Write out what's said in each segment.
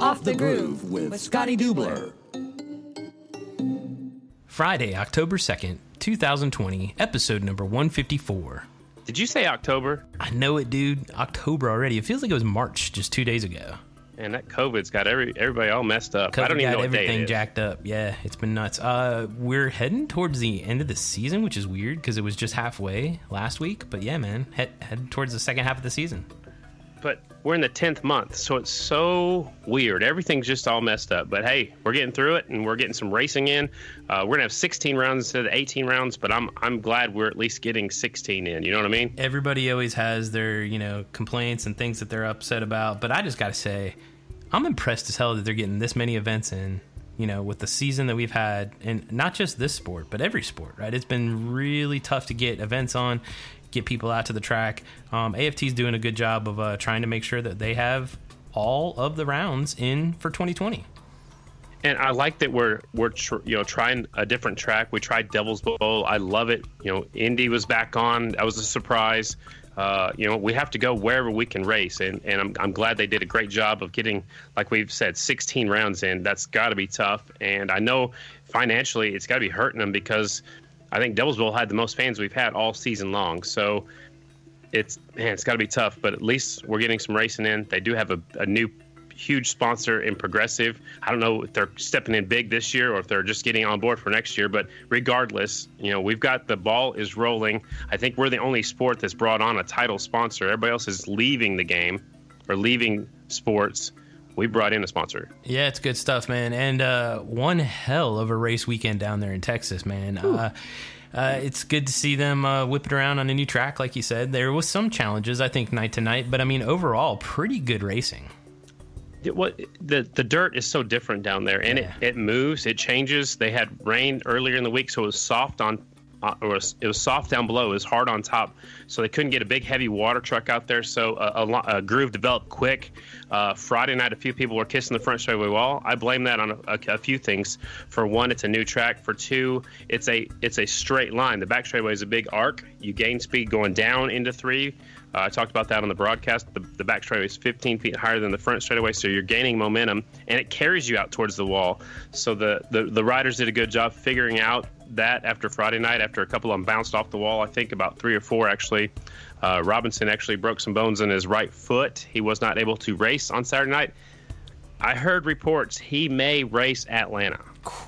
Off the Groove with Scotty Dubler. Friday, October 2nd, 2020, episode number 154. Did you say October? I know it, dude. October already. It feels like it was March just two days ago. And that COVID's got every everybody all messed up. COVID I don't even got know what day everything it is. jacked up. Yeah, it's been nuts. Uh, we're heading towards the end of the season, which is weird because it was just halfway last week. But yeah, man, head head towards the second half of the season. We're in the tenth month, so it's so weird. Everything's just all messed up. But hey, we're getting through it, and we're getting some racing in. Uh, we're gonna have 16 rounds instead of 18 rounds, but I'm I'm glad we're at least getting 16 in. You know what I mean? Everybody always has their you know complaints and things that they're upset about, but I just got to say, I'm impressed as hell that they're getting this many events in. You know, with the season that we've had, and not just this sport, but every sport, right? It's been really tough to get events on, get people out to the track. Um, AFT's doing a good job of uh, trying to make sure that they have all of the rounds in for 2020. And I like that we're we're tr- you know trying a different track. We tried Devil's Bowl. I love it. You know, Indy was back on. That was a surprise. Uh, you know, we have to go wherever we can race, and, and I'm, I'm glad they did a great job of getting, like we've said, 16 rounds in. That's got to be tough, and I know financially it's got to be hurting them because I think Devil's Bowl had the most fans we've had all season long. So it's man, it's got to be tough, but at least we're getting some racing in. They do have a, a new huge sponsor in Progressive. I don't know if they're stepping in big this year or if they're just getting on board for next year, but regardless, you know, we've got the ball is rolling. I think we're the only sport that's brought on a title sponsor. Everybody else is leaving the game or leaving sports. We brought in a sponsor. Yeah, it's good stuff, man. And uh, one hell of a race weekend down there in Texas, man. Uh, uh, it's good to see them uh, whip it around on a new track, like you said. There was some challenges, I think, night to night, but I mean, overall, pretty good racing. It- what the the dirt is so different down there, and Yeah. it, it moves, it changes. They had rain earlier in the week, so it was soft on, uh, or it was, it was soft down below. It was hard on top, so they couldn't get a big heavy water truck out there. So a, a, a groove developed quick. Uh, Friday night, a few people were kissing the front straightaway wall. I blame that on a, a, a few things. For one, it's a new track. For two, it's a it's a straight line. The back straightaway is a big arc. You gain speed going down into three. Uh, I talked about that on the broadcast. The, the back straightaway is 15 feet higher than the front straightaway, so you're gaining momentum, and it carries you out towards the wall. So the, the, the riders did a good job figuring out that after Friday night, after a couple of them bounced off the wall, I think about three or four actually. Uh, Robinson actually broke some bones in his right foot. He was not able to race on Saturday night. I heard reports he may race Atlanta.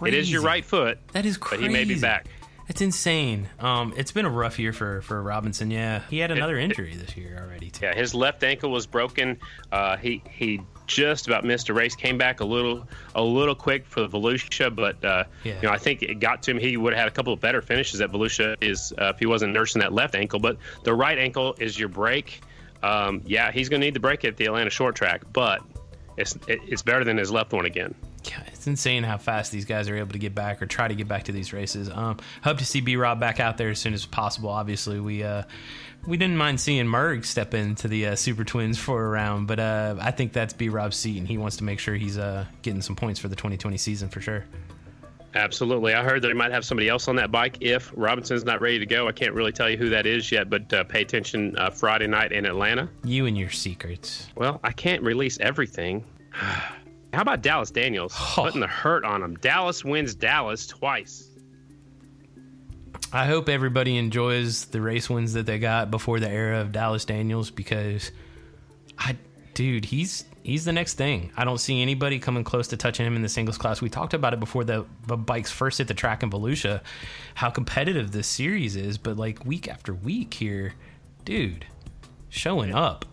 It is your right foot, That is crazy. but he may be back. It's insane. Um, it's been a rough year for, for Robinson. Yeah, he had another injury this year already. Too. Yeah, his left ankle was broken. Uh, he he just about missed a race. Came back a little a little quick for the Volusia, but uh, Yeah. you know I think it got to him. He would have had a couple of better finishes at Volusia is uh, if he wasn't nursing that left ankle. But the right ankle is your break. Um, yeah, he's going to need the break at the Atlanta short track, but it's it, it's better than his left one again. Yeah, it's insane how fast these guys are able to get back or try to get back to these races. Um, hope to see B Rob back out there as soon as possible. Obviously, we uh, we didn't mind seeing Merg step into the uh, Super Twins for a round, but uh, I think that's B Rob's seat, and he wants to make sure he's uh, getting some points for the 2020 season for sure. Absolutely. I heard that he might have somebody else on that bike if Robinson's not ready to go. I can't really tell you who that is yet, but uh, pay attention uh, Friday night in Atlanta. You and your secrets. Well, I can't release everything. How about Dallas Daniels putting the hurt on him? Dallas wins Dallas twice. I hope everybody enjoys the race wins that they got before the era of Dallas Daniels because I dude, he's he's the next thing. I don't see anybody coming close to touching him in the singles class. We talked about it before the, the bikes first hit the track in Volusia, how competitive this series is, but like week after week here, dude, showing up.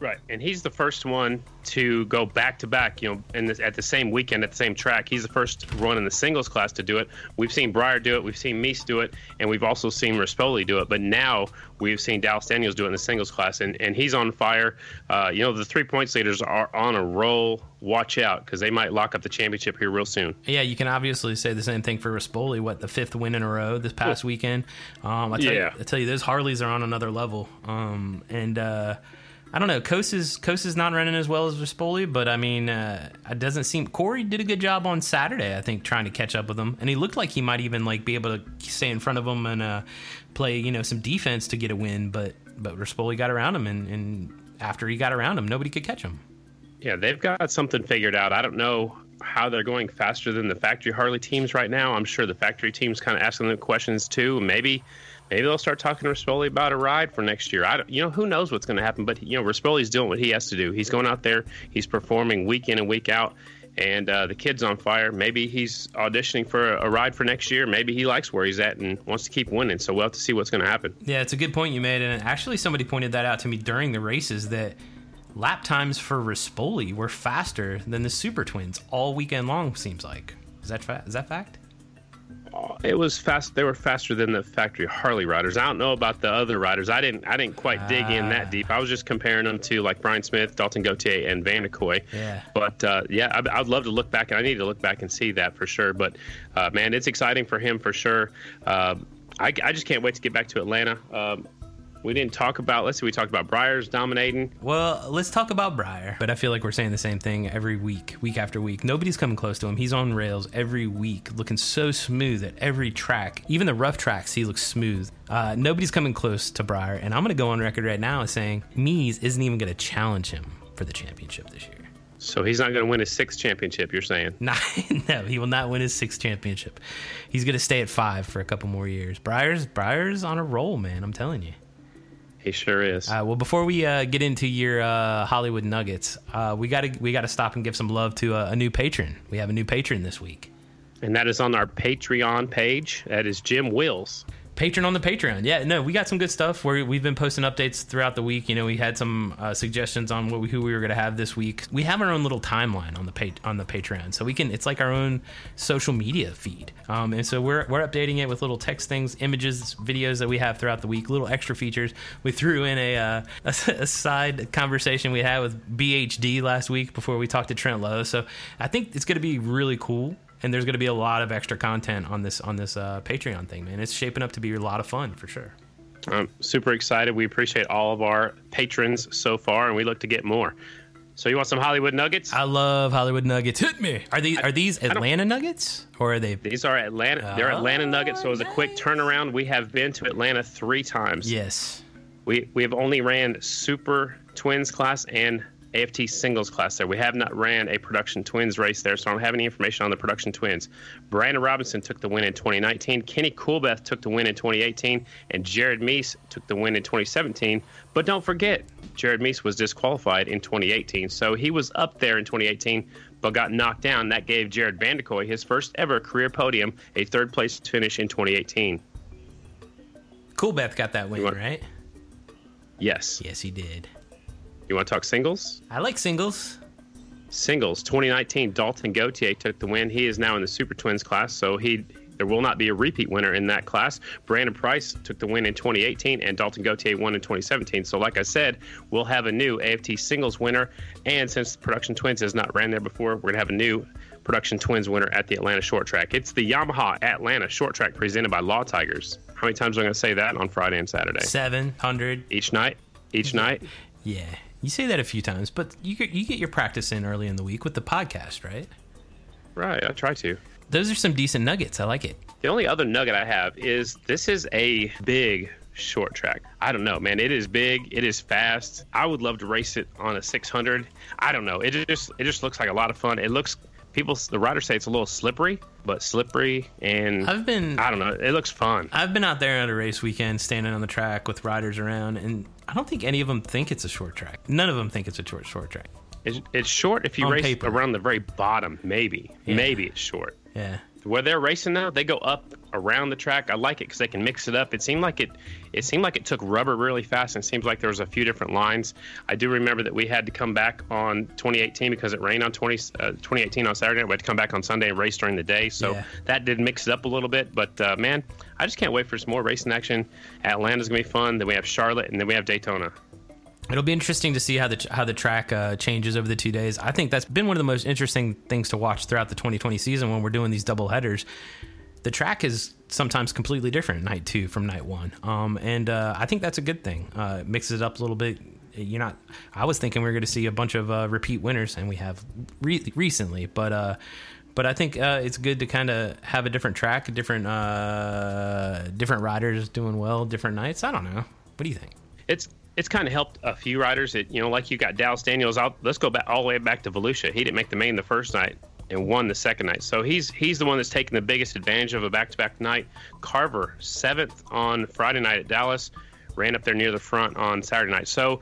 Right, and he's the first one to go back to back. You know, in this, at the same weekend at the same track. He's the first one in the singles class to do it. We've seen Briar do it. We've seen Mees do it, and we've also seen Rispoli do it. But now we've seen Dallas Daniels do it in the singles class, and, and he's on fire. Uh, you know, the three points leaders are on a roll. Watch out because they might lock up the championship here real soon. Yeah, you can obviously say the same thing for Rispoli. What the fifth win in a row this past weekend? Um, I tell Yeah. you, I tell you, those Harleys are on another level. Um, and uh, I don't know, Kos is is not running as well as Rispoli, but I mean, uh, it doesn't seem. Corey did a good job on Saturday, I think, trying to catch up with him, and he looked like he might even like be able to stay in front of him and uh, play, you know, some defense to get a win. But but Rispoli got around him, and, and after he got around him, nobody could catch him. Yeah, they've got something figured out. I don't know how they're going faster than the factory Harley teams right now. I'm sure the factory teams kind of asking them questions too. Maybe maybe they'll start talking to Rispoli about a ride for next year. I don't, you know, who knows what's going to happen, but you know, Rispoli's doing what he has to do. He's going out there, he's performing week in and week out, and uh, the kid's on fire. Maybe he's auditioning for a, a, ride for next year. Maybe he likes where he's at and wants to keep winning. So we'll have to see what's going to happen. Yeah, it's a good point you made, and actually somebody pointed that out to me during the races that lap times for Rispoli were faster than the Super Twins all weekend long. Seems like is that fa- is that fact? It was fast. They were faster than the factory Harley riders. I don't know about the other riders. I didn't. I didn't quite dig in that ah. deep. I was just comparing them to like Brian Smith, Dalton Gauthier, and Van der Kooi. Yeah. But uh, yeah, I, would love to look back, and I need to look back and see that for sure. But uh, man, it's exciting for him for sure. Uh, I, I, just can't wait to get back to Atlanta. Um, we didn't talk about. Let's see. We talked about Briars dominating. Well, let's talk about Briar. But I feel like we're saying the same thing every week, week after week. Nobody's coming close to him. He's on rails every week, looking so smooth at every track. Even the rough tracks, he looks smooth. Uh, nobody's coming close to Briar, and I'm going to go on record right now as saying Mees isn't even going to challenge him for the championship this year. So he's not going to win his sixth championship. You're saying? no, he will not win his sixth championship. He's going to stay at five for a couple more years. Briar's Briar's on a roll, man. I'm telling you. He sure is. Uh, well, before we uh, get into your uh, Hollywood Nuggets, uh, we got to we got to stop and give some love to a, a, new patron. We have a new patron this week, and that is on our Patreon page. That is Jim Wills patron on the Patreon. Yeah, no, we got some good stuff. Where we've been posting updates throughout the week. You know, we had some uh, suggestions on what we, who we were going to have this week. We have our own little timeline on the pa- on the Patreon, so we can. It's like our own social media feed, um, and so we're we're updating it with little text things, images, videos that we have throughout the week, little extra features. We threw in a uh, a, a side conversation we had with BHD last week before we talked to Trent Lowe. So I think it's going to be really cool and there's going to be a lot of extra content on this on this uh, Patreon thing, man. It's shaping up to be a lot of fun for sure. I'm super excited. We appreciate all of our patrons so far, and we look to get more. So you want some Hollywood Nuggets? I love Hollywood Nuggets. Hit me. Are these are these Atlanta Nuggets or are they? These are Atlanta. They're Atlanta Nuggets. So as a quick turnaround, we have been to Atlanta three times. Yes. We we have only ran Super Twins class and AFT singles class there. We have not ran a production twins race there, so I don't have any information on the production twins. Brandon Robinson took the win in 2019. Kenny Coolbeth took the win in 2018, and Jared Mees took the win in 2017. But don't forget, Jared Mees was disqualified in 2018, so he was up there in 2018, but got knocked down. That gave Jared Van his first ever career podium, a third place finish in 2018. Coolbeth got that win, right? Yes. Yes, he did. You want to talk singles? I like singles. Singles 2019, Dalton Gauthier took the win. He is now in the Super Twins class, so he there will not be a repeat winner in that class. Brandon Price took the win in 2018, and Dalton Gauthier won in 2017. So, like I said, we'll have a new AFT singles winner. And since Production Twins has not ran there before, we're going to have a new Production Twins winner at the Atlanta Short Track. It's the Yamaha Atlanta Short Track presented by Law Tigers. How many times am I going to say that on Friday and Saturday? 700. Each night? Each night? Yeah. You say that a few times, but you get, you get your practice in early in the week with the podcast, right? Right, I try to. Those are some decent nuggets. I like it. The only other nugget I have is this is a big short track. I don't know, man. It is big. It is fast. I would love to race it on a 600. I don't know. It just it just looks like a lot of fun. It looks people the riders say it's a little slippery, but slippery and I've been I don't know. It looks fun. I've been out there on a race weekend, standing on the track with riders around, and I don't think any of them think it's a short track. None of them think it's a short short track. It's, it's short if you on race paper. around the very bottom. Maybe, yeah. maybe it's short. Yeah. Where they're racing now, they go up around the track. I like it because they can mix it up. It seemed like it, it seemed like it took rubber really fast, and it seems like there was a few different lines. I do remember that we had to come back on 2018 because it rained on 20, uh, 2018 on Saturday. We had to come back on Sunday and race during the day, so yeah. that did mix it up a little bit. But uh, man, I just can't wait for some more racing action. Atlanta's gonna be fun. Then we have Charlotte, and then we have Daytona. It'll be interesting to see how the how the track uh, changes over the two days. I think that's been one of the most interesting things to watch throughout the 2020 season when we're doing these double headers. The track is sometimes completely different night two from night one, um, and uh, I think that's a good thing. Uh, it mixes it up a little bit. You're not. I was thinking we are going to see a bunch of uh, repeat winners, and we have re- recently, but uh, but I think uh, it's good to kind of have a different track, different uh, different riders doing well, different nights. I don't know. What do you think? It's it's kind of helped a few riders. That you know, like you got Dallas Daniels out. Let's go back all the way back to Volusia. He didn't make the main the first night and won the second night. So he's he's the one that's taking the biggest advantage of a back-to-back night. Carver seventh on Friday night at Dallas, ran up there near the front on Saturday night. So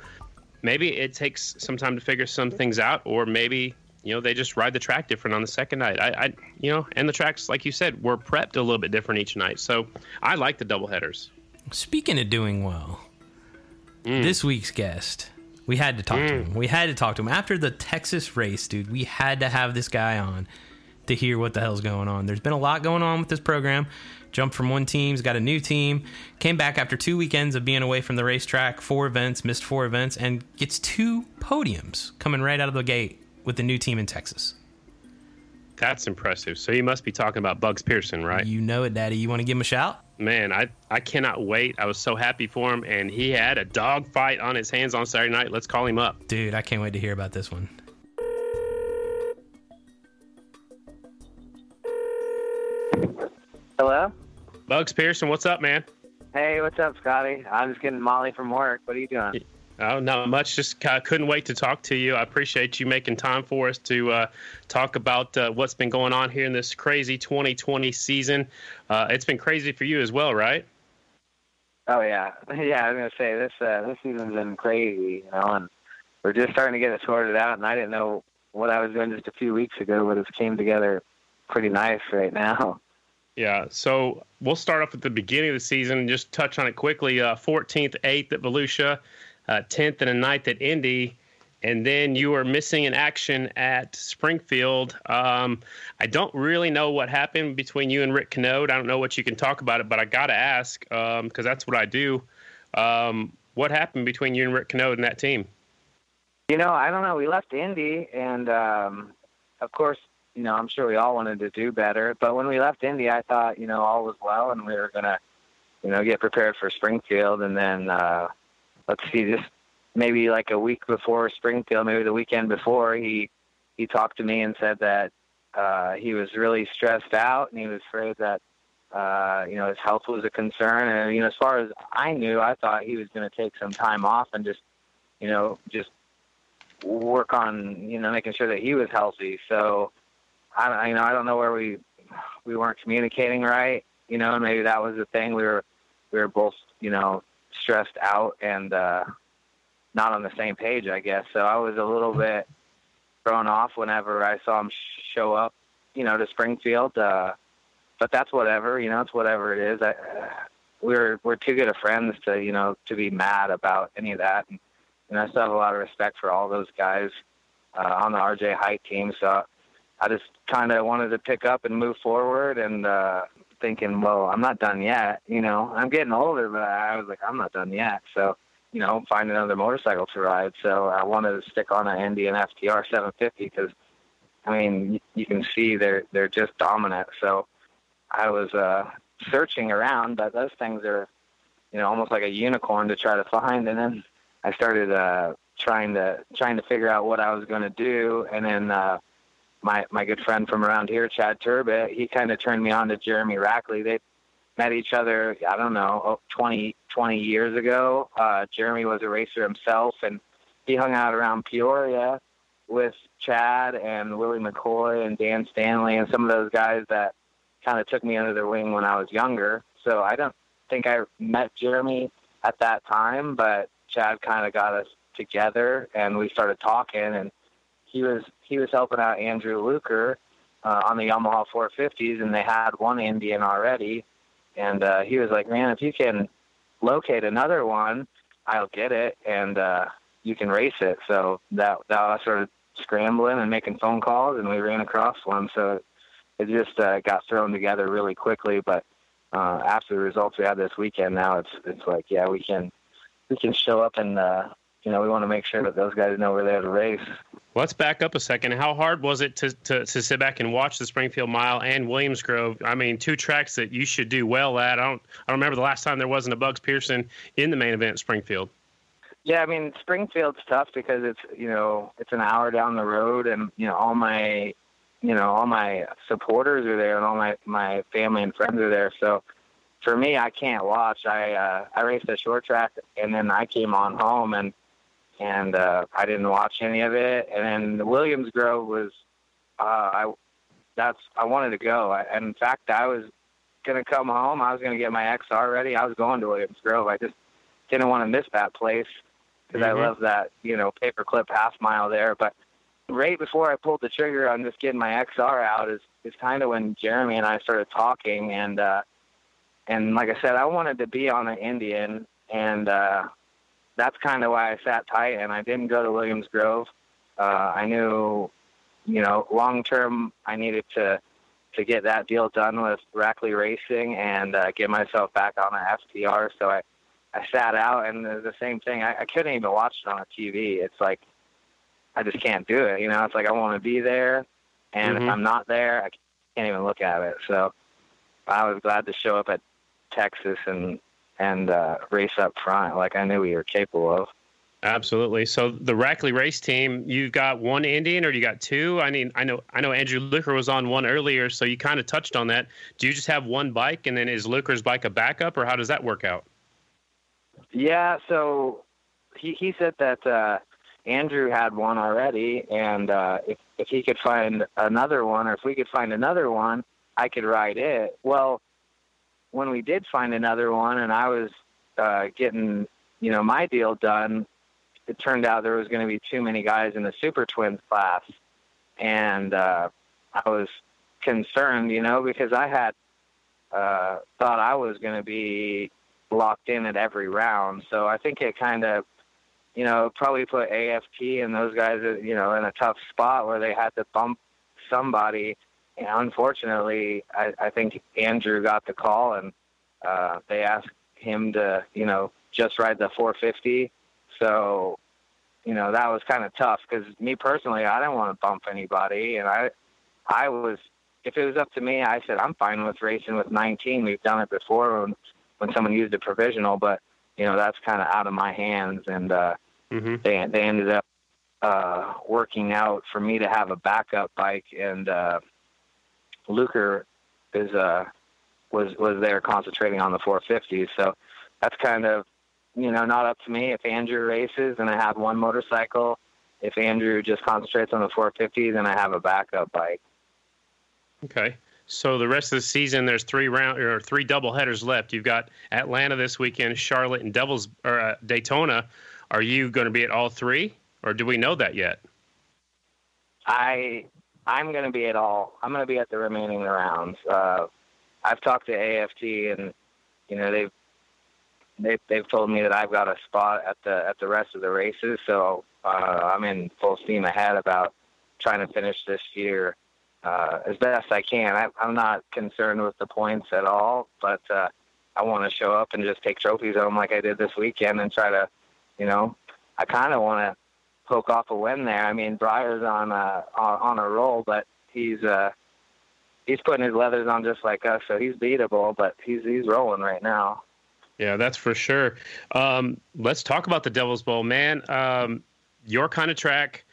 maybe it takes some time to figure some things out, or maybe you know they just ride the track different on the second night. I, I you know, and the tracks like you said were prepped a little bit different each night. So I like the double headers. Speaking of doing well, mm. this week's guest we had to talk mm. to him. We had to talk to him after the Texas race, dude. We had to have this guy on to hear what the hell's going on. There's been a lot going on with this program. Jumped from one team, has got a new team, came back after two weekends of being away from the racetrack, four events, missed four events, and gets two podiums coming right out of the gate with the new team in Texas. That's impressive. So you must be talking about Bugs Pearson, right? You know it, Daddy. You want to give him a shout? Man, I, I cannot wait. I was so happy for him, and he had a dog fight on his hands on Saturday night. Let's call him up. Dude, I can't wait to hear about this one. Hello? Bugs Pearson, what's up, man? Hey, what's up, Scotty? I'm just getting Molly from work. What are you doing? Oh, not much. Just uh, couldn't wait to talk to you. I appreciate you making time for us to uh, talk about uh, what's been going on here in this crazy 2020 season. Uh, it's been crazy for you as well, right? Oh yeah, yeah. I was gonna say this uh, this season's been crazy, you know, and we're just starting to get it sorted out. And I didn't know what I was doing just a few weeks ago, but it's came together pretty nice right now. Yeah, so we'll start off at the beginning of the season and just touch on it quickly. Uh, 14th, 8th at Volusia, uh, 10th and a 9th at Indy, and then you were missing in action at Springfield. Um, I don't really know what happened between you and Rick Canode. I don't know what you can talk about it, but I got to ask because um, that's what I do. Um, what happened between you and Rick Canode and that team? You know, I don't know. We left Indy, and um, of course, you know, I'm sure we all wanted to do better. But when we left Indy, I thought, you know, all was well, and we were gonna, you know, get prepared for Springfield, and then. Uh, let's see, just maybe like a week before Springfield, maybe the weekend before, he he talked to me and said that uh, he was really stressed out and he was afraid that uh, you know his health was a concern. And you know, as far as I knew, I thought he was going to take some time off and just you know just work on you know making sure that he was healthy. So I don't, you know I don't know where we we weren't communicating right. You know, and maybe that was the thing. We were we were both you know stressed out and uh, not on the same page, I guess. So I was a little bit thrown off whenever I saw him show up, you know, to Springfield. Uh, but that's whatever, you know, it's whatever it is. I, uh, we're we're too good of friends to, you know, to be mad about any of that. And, and I still have a lot of respect for all those guys uh, on the RJ Hite team. So I just kind of wanted to pick up and move forward and uh, thinking, well, I'm not done yet. You know, I'm getting older, but I was like, I'm not done yet. So, you know, find another motorcycle to ride. So I wanted to stick on an Indian FTR 750 because, I mean, you, can see they're they're just dominant. So I was uh, searching around, but those things are, you know, almost like a unicorn to try to find. And then I started uh, trying to trying to figure out what I was going to do, and then. Uh, my my good friend from around here, Chad Turbot, he kind of turned me on to Jeremy Rackley. They met each other, I don't know, 20, 20 years ago. Uh, Jeremy was a racer himself, and he hung out around Peoria with Chad and Willie McCoy and Dan Stanley and some of those guys that kind of took me under their wing when I was younger. So I don't think I met Jeremy at that time, but Chad kind of got us together and we started talking and he was he was helping out Andrew Luker uh, on the Yamaha 450s, and they had one Indian already. And uh, he was like, "Man, if you can locate another one, I'll get it, and uh, you can race it." So that that I started scrambling and making phone calls, and we ran across one. So it just uh, got thrown together really quickly. But uh, after the results we had this weekend, now it's it's like, yeah, we can we can show up and uh, you know we want to make sure that those guys know we're there to race. Let's back up a second. How hard was it to, to, to sit back and watch the Springfield Mile and Williams Grove? I mean, two tracks that you should do well at. I don't I don't remember the last time there wasn't a Bugs Pearson in the main event at Springfield. Yeah, I mean Springfield's tough because it's you know it's an hour down the road, and you know all my you know all my supporters are there, and all my my family and friends are there. So for me, I can't watch. I uh, I raced a short track, and then I came on home and and uh, I didn't watch any of it. And then the Williams Grove was uh, I that's I wanted to go. I, in fact, I was gonna come home. I was gonna get my XR ready. I was going to Williams Grove. I just didn't want to miss that place because mm-hmm. I love that you know paperclip half mile there. But right before I pulled the trigger on just getting my XR out is is kind of when Jeremy and I started talking and uh and like I said I wanted to be on an Indian and uh that's kind of why I sat tight and I didn't go to Williams Grove. Uh I knew you know long term I needed to to get that deal done with Rackley Racing and uh, get myself back on an FTR so I I sat out and the same thing I, I couldn't even watch it on a TV. It's like I just can't do it. You know, it's like I want to be there, and mm-hmm. if I'm not there, I can't even look at it. So I was glad to show up at Texas and and uh, race up front, like I knew we were capable of. Absolutely. So the Rackley race team, you've got one Indian or you got two? I mean, I know I know Andrew Luker was on one earlier, so you kind of touched on that. Do you just have one bike, and then is Luker's bike a backup, or how does that work out? Yeah. So he he said that uh, Andrew had one already, and uh, if if he could find another one, or if we could find another one, I could ride it. Well, when we did find another one, and I was uh, getting you know my deal done, it turned out there was going to be too many guys in the Super Twins class, and uh, I was concerned, you know, because I had uh, thought I was going to be locked in at every round. So I think it kind of you know, probably put AFT and those guys, you know, in a tough spot where they had to bump somebody. And unfortunately, I, I think Andrew got the call and uh, they asked him to, you know, just ride the 450. So, you know, that was kind of tough because me personally, I didn't want to bump anybody. And I, I was, if it was up to me, I said, I'm fine with racing with 19. We've done it before when, when someone used a provisional, but, you know, that's kind of out of my hands. And, uh, mm-hmm. they they ended up uh, working out for me to have a backup bike, and uh, Luker is uh, was was there concentrating on the 450s. So that's kind of you know not up to me. If Andrew races and I have one motorcycle, if Andrew just concentrates on the 450s, then I have a backup bike. Okay. So the rest of the season, there's three round or three double headers left. You've got Atlanta this weekend, Charlotte, and Devils or uh, Daytona. Are you going to be at all three, or do we know that yet? I I'm going to be at all. I'm going to be at the remaining rounds. Uh, I've talked to AFT, and you know they've they've they've told me that I've got a spot at the at the rest of the races. So uh, I'm in full steam ahead about trying to finish this year uh, as best I can. I, I'm not concerned with the points at all, but uh, I want to show up and just take trophies home like I did this weekend and try to you know, I kind of want to poke off a win there. I mean, Briar's on a on a roll, but he's uh he's putting his leathers on just like us, so he's beatable. But he's he's rolling right now. Yeah, that's for sure. Um, let's talk about the Devil's Bowl, man. Um, your kind of track,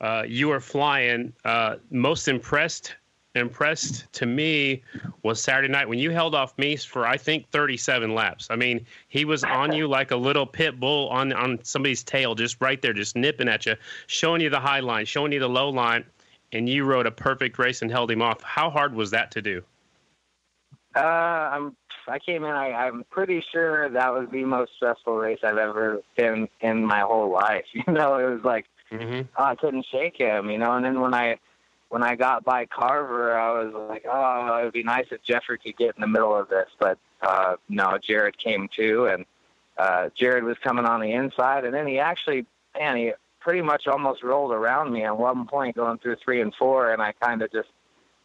uh, you are flying. Uh, most impressed impressed to me was Saturday night when you held off Mees for I think 37 laps. I mean, he was on you like a little pit bull on on somebody's tail, just right there, just nipping at you, showing you the high line, showing you the low line, and you rode a perfect race and held him off. How hard was that to do? Uh, I'm. I came in. I, I'm pretty sure that was the most stressful race I've ever been in my whole life. You know, it was like mm-hmm. oh, I couldn't shake him. You know, and then when I when I got by Carver, I was like, oh, it would be nice if Jeffrey could get in the middle of this. But uh, no, Jared came too, and uh, Jared was coming on the inside, and then he actually, man, he pretty much almost rolled around me at one point going through three and four, and I kind of just,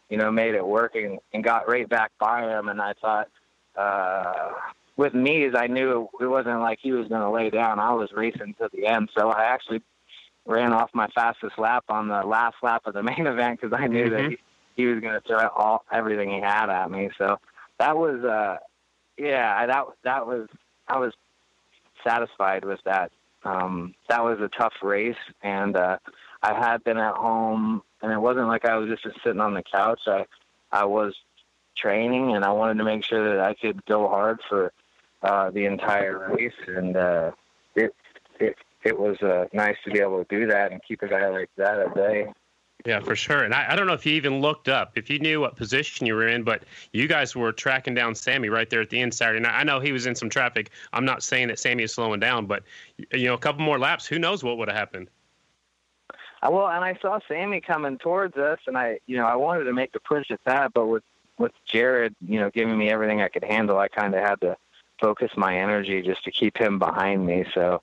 you know, made it work and, and got right back by him. And I thought, uh, with me, as I knew it wasn't like he was going to lay down. I was racing to the end, so I actually ran off my fastest lap on the last lap of the main event because I knew mm-hmm. that he, he was going to throw all everything he had at me. So that was, uh, yeah, that that was I was satisfied with that. Um, that was a tough race, and uh, I had been at home, and it wasn't like I was just sitting on the couch. I I was training, and I wanted to make sure that I could go hard for uh, the entire race, and uh, it it it was uh, nice to be able to do that and keep a guy like that at bay. Yeah, for sure. And I, I don't know if you even looked up, if you knew what position you were in, but you guys were tracking down Sammy right there at the end Saturday night. I know he was in some traffic. I'm not saying that Sammy is slowing down, but you know, a couple more laps, who knows what would have happened. Uh, well, and I saw Sammy coming towards us, and I, you know, I wanted to make the push at that, but with with Jared, you know, giving me everything I could handle, I kind of had to focus my energy just to keep him behind me. So,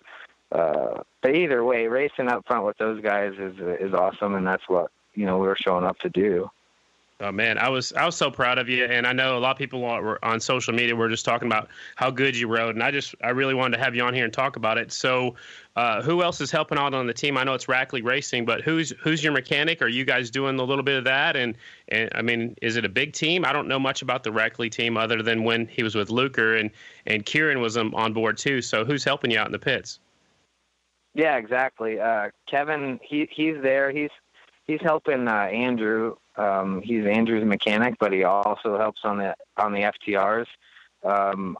uh, but either way, racing up front with those guys is is awesome, and that's what you know we were showing up to do. Oh man, I was I was so proud of you, and I know a lot of people were on social media were just talking about how good you rode, and I just I really wanted to have you on here and talk about it. So, uh, who else is helping out on the team? I know it's Rackley Racing, but who's who's your mechanic? Are you guys doing a little bit of that? And and I mean, is it a big team? I don't know much about the Rackley team other than when he was with Luker and and Kieran was on board too. So who's helping you out in the pits? Yeah, exactly. Uh, Kevin, he he's there. He's he's helping uh, Andrew. Um, he's Andrew's mechanic, but he also helps on the on the FTRs. Um,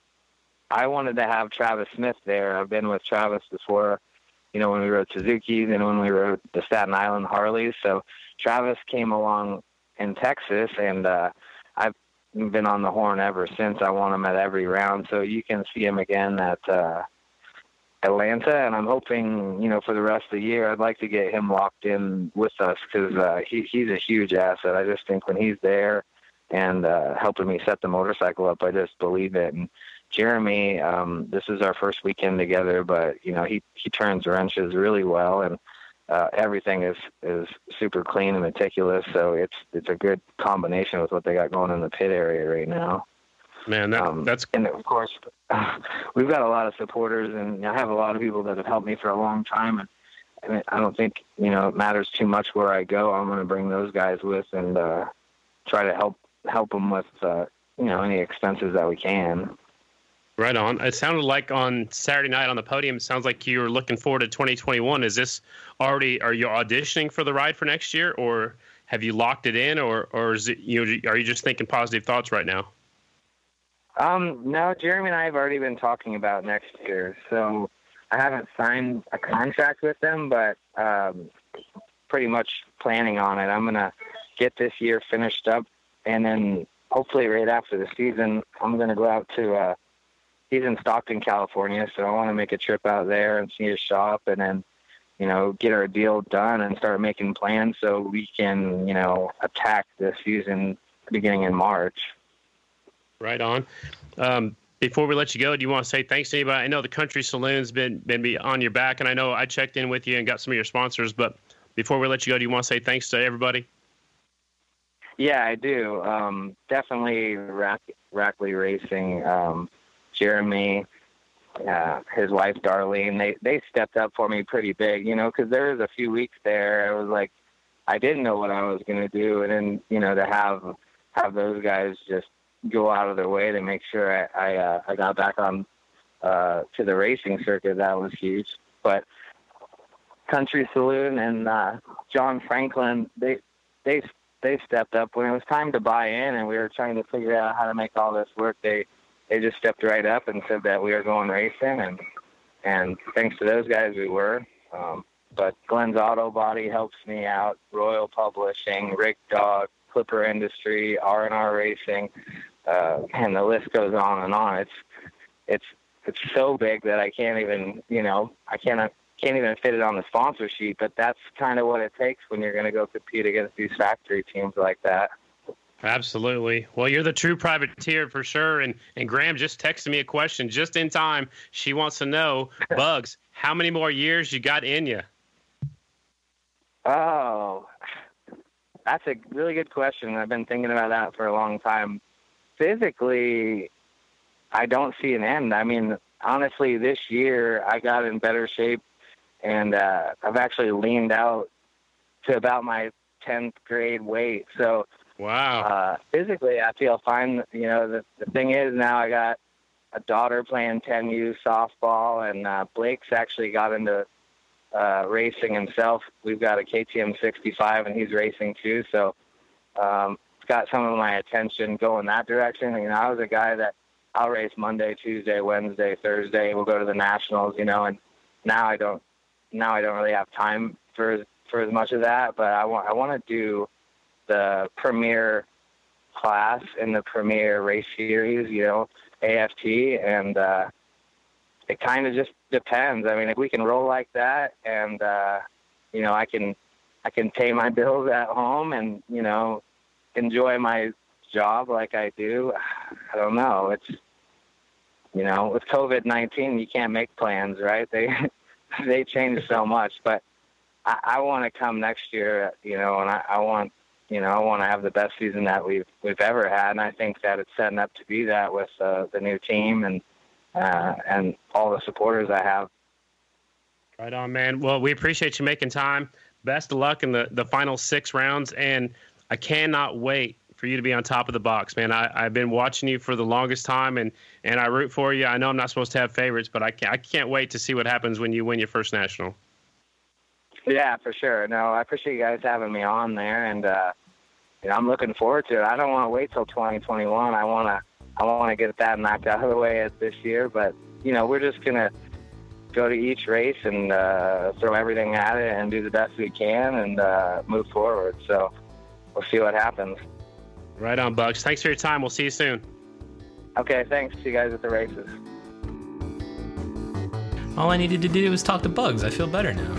I wanted to have Travis Smith there. I've been with Travis before, you know, when we rode Suzuki's and when we rode the Staten Island Harleys. So Travis came along in Texas, and uh, I've been on the horn ever since. I want him at every round, so you can see him again at uh, Atlanta, and I'm hoping, you know, for the rest of the year, I'd like to get him locked in with us because uh, he, he's a huge asset. I just think when he's there and uh, helping me set the motorcycle up, I just believe it. And Jeremy, um, this is our first weekend together, but you know, he he turns wrenches really well, and uh, everything is is super clean and meticulous. So it's it's a good combination with what they got going in the pit area right now. Man, that, um, that's and of course we've got a lot of supporters, and I have a lot of people that have helped me for a long time. And I, mean, I don't think you know it matters too much where I go. I'm going to bring those guys with and uh, try to help help them with uh, you know any expenses that we can. Right on. It sounded like on Saturday night on the podium. It sounds like you were looking forward to 2021. Is this already? Are you auditioning for the ride for next year, or have you locked it in, or or is it you? Are you just thinking positive thoughts right now? Um, no, Jeremy and I have already been talking about next year, so I haven't signed a contract with them, but um, pretty much planning on it. I'm gonna get this year finished up, and then hopefully right after the season, I'm gonna go out to. Uh, he's in Stockton, California, so I want to make a trip out there and see his shop, and then you know get our deal done and start making plans so we can you know attack the season beginning in March. Right on. Um, before we let you go, do you want to say thanks to anybody? I know the Country Saloon's been been on your back, and I know I checked in with you and got some of your sponsors. But before we let you go, do you want to say thanks to everybody? Yeah, I do. Um, definitely Rack, Rackley Racing, um, Jeremy, uh, his wife Darlene. They they stepped up for me pretty big, you know, because there was a few weeks there. I was like, I didn't know what I was going to do, and then you know to have have those guys just go out of their way to make sure I I, uh, I got back on uh, to the racing circuit. That was huge. But Country Saloon and uh, John Franklin, they they they stepped up when it was time to buy in, and we were trying to figure out how to make all this work. They they just stepped right up and said that we were going racing, and and thanks to those guys, we were. Um, but Glenn's Auto Body helps me out. Royal Publishing, Rick Dog, Clipper Industry, R and R Racing uh, and the list goes on and on. It's it's it's so big that I can't even you know I can't can't even fit it on the sponsor sheet. But that's kind of what it takes when you're going to go compete against these factory teams like that. Absolutely. Well, you're the true privateer for sure. And and Graham just texted me a question just in time. She wants to know, Bugs, how many more years you got in you? Oh, that's a really good question. I've been thinking about that for a long time physically, I don't see an end. I mean, honestly, this year I got in better shape, and uh, I've actually leaned out to about my 10th grade weight. So, wow. Uh, physically, I feel fine. You know, the, the thing is now I got a daughter playing 10U softball, and uh, Blake's actually got into uh, racing himself. We've got a KTM 65, and he's racing too. So, um, got some of my attention going that direction. You know, I was a guy that I'll race Monday, Tuesday, Wednesday, Thursday. We'll go to the nationals, you know, and now I don't now I don't really have time for for as much of that. But I want I want to do the premier class in the premier race series, you know, AFT, and uh, it kind of just depends. I mean, if we can roll like that, and uh, you know, I can I can pay my bills at home, and you know, enjoy my job like I do. I don't know. It's you know, with COVID nineteen, you can't make plans, right? They they change so much, but I, I want to come next year, you know, and I, I want you know I want to have the best season that we've we've ever had, and I think that it's setting up to be that with uh, the new team and uh, and all the supporters I have. Right on, man. Well, we appreciate you making time. Best of luck in the, the final six rounds, and I cannot wait for you to be on top of the box, man. I, I've been watching you for the longest time, and, and I root for you. I know I'm not supposed to have favorites, but I can't, I can't wait to see what happens when you win your first national. Yeah, for sure. No, I appreciate you guys having me on there, and uh, you know, I'm looking forward to it. I don't want to wait till 2021. I want to I want to get that knocked out of the way this year, but you know, we're just gonna go to each race and uh, throw everything at it and do the best we can and uh, move forward. So we'll see what happens. Right on, Bugs. Thanks for your time. We'll see you soon. Okay, thanks. See you guys at the races. All I needed to do was talk to Bugs. I feel better now.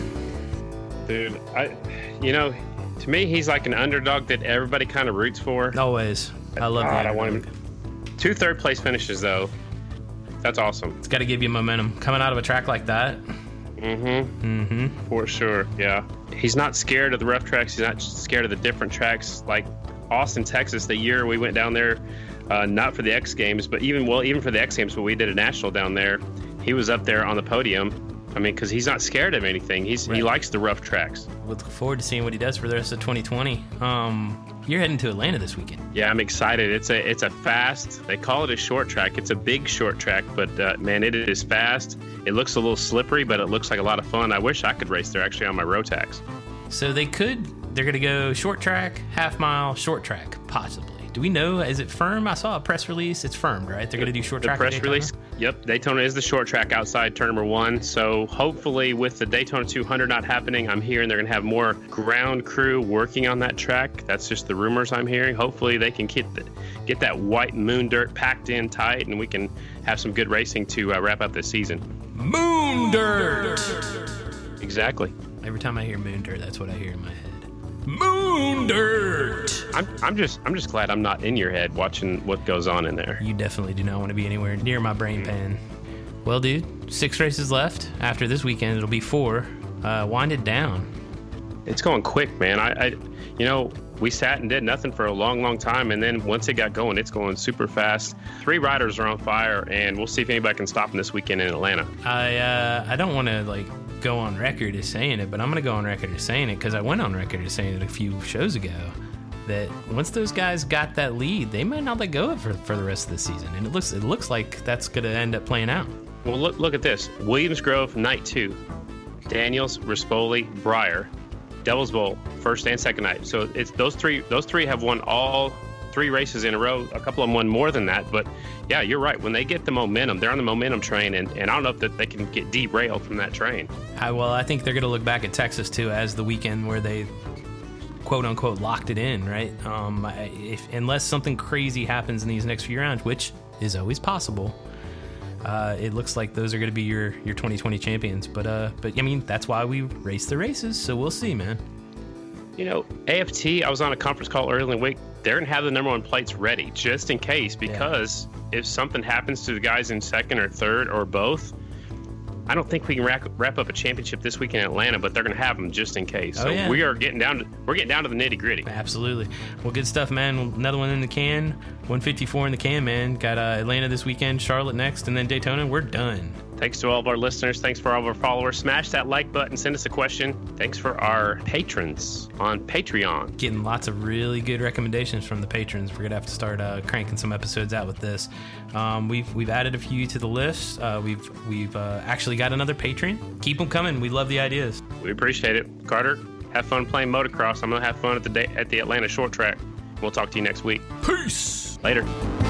Dude, I, you know, to me, he's like an underdog that everybody kind of roots for. Always. I love God, that. I want him. Two third place finishes, though. That's awesome. It's got to give you momentum. Coming out of a track like that. Mm-hmm. Mm-hmm. For sure, yeah. He's not scared of the rough tracks. He's not scared of the different tracks. Like Austin, Texas, the year we went down there, uh, not for the X Games, but even well, even for the X Games, but we did a national down there. He was up there on the podium. I mean, because he's not scared of anything. He's Right. he likes the rough tracks. We look forward to seeing what he does for the rest of 2020. Um, you're heading to Atlanta this weekend. Yeah, I'm excited. It's a it's a fast. They call it a short track. It's a big short track, but uh, man, it is fast. It looks a little slippery, but it looks like a lot of fun. I wish I could race there actually on my Rotax. So they could. They're going to go short track, half mile, short track, possibly. Do we know? Is it firm? I saw a press release. It's firmed, right? They're going to do short The track. press release. Yep, Daytona is the short track outside turn number one. So hopefully, with the Daytona 200 not happening, I'm hearing they're going to have more ground crew working on that track. That's just the rumors I'm hearing. Hopefully, they can get the, get that white moon dirt packed in tight, and we can have some good racing to uh, wrap up this season. Moon dirt. Exactly. Every time I hear moon dirt, that's what I hear in my head. Moon dirt. I'm, I'm just I'm just glad I'm not in your head watching what goes on in there. You definitely do not want to be anywhere near my brain pan. Well, dude, six races left. After this weekend, it'll be four. Uh, wind it down. It's going quick, man. I, I, you know, we sat and did nothing for a long, long time, and then once it got going, it's going super fast. Three riders are on fire, and we'll see if anybody can stop them this weekend in Atlanta. I uh, I don't want to like go on record as saying it, but I'm gonna go on record as saying it because I went on record as saying it a few shows ago. That once those guys got that lead, they might not let go of it for, for the rest of the season, and it looks it looks like that's gonna end up playing out. Well, look, look at this: Williams Grove, night two, Daniels, Rispoli, Briar, Devil's Bowl, first and second night. So it's those three. Those three have won all three races in a row. A couple of them won more than that, but yeah, you're right. When they get the momentum, they're on the momentum train, and, and I don't know if that they can get derailed from that train. I, well, I think they're gonna look back at Texas too as the weekend where they quote unquote locked it in, right? Um, if unless something crazy happens in these next few rounds, which is always possible. Uh, it looks like those are going to be your, your 2020 champions, but uh, but I mean that's why we race the races, so we'll see, man. You know, AFT, I was on a conference call early in the week. They're going to have the number one plates ready just in case because if something happens to the guys in second or third or both, I don't think we can wrap, wrap up a championship this week in Atlanta, but they're going to have them just in case. Oh, so yeah. we are getting down to we're getting down to the nitty gritty. Absolutely. Well, good stuff, man. Another one in the can. 154 in the can, man. Got uh, Atlanta this weekend, Charlotte next, and then Daytona. We're done. Thanks to all of our listeners. Thanks for all of our followers. Smash that like button. Send us a question. Thanks for our patrons on Patreon. Getting lots of really good recommendations from the patrons. We're gonna have to start uh, cranking some episodes out with this. Um, we've we've added a few to the list. Uh, we've we've uh, actually got another patron. Keep them coming. We love the ideas. We appreciate it. Carter, have fun playing motocross. I'm gonna have fun at the day, at the Atlanta short track. We'll talk to you next week. Peace. Later.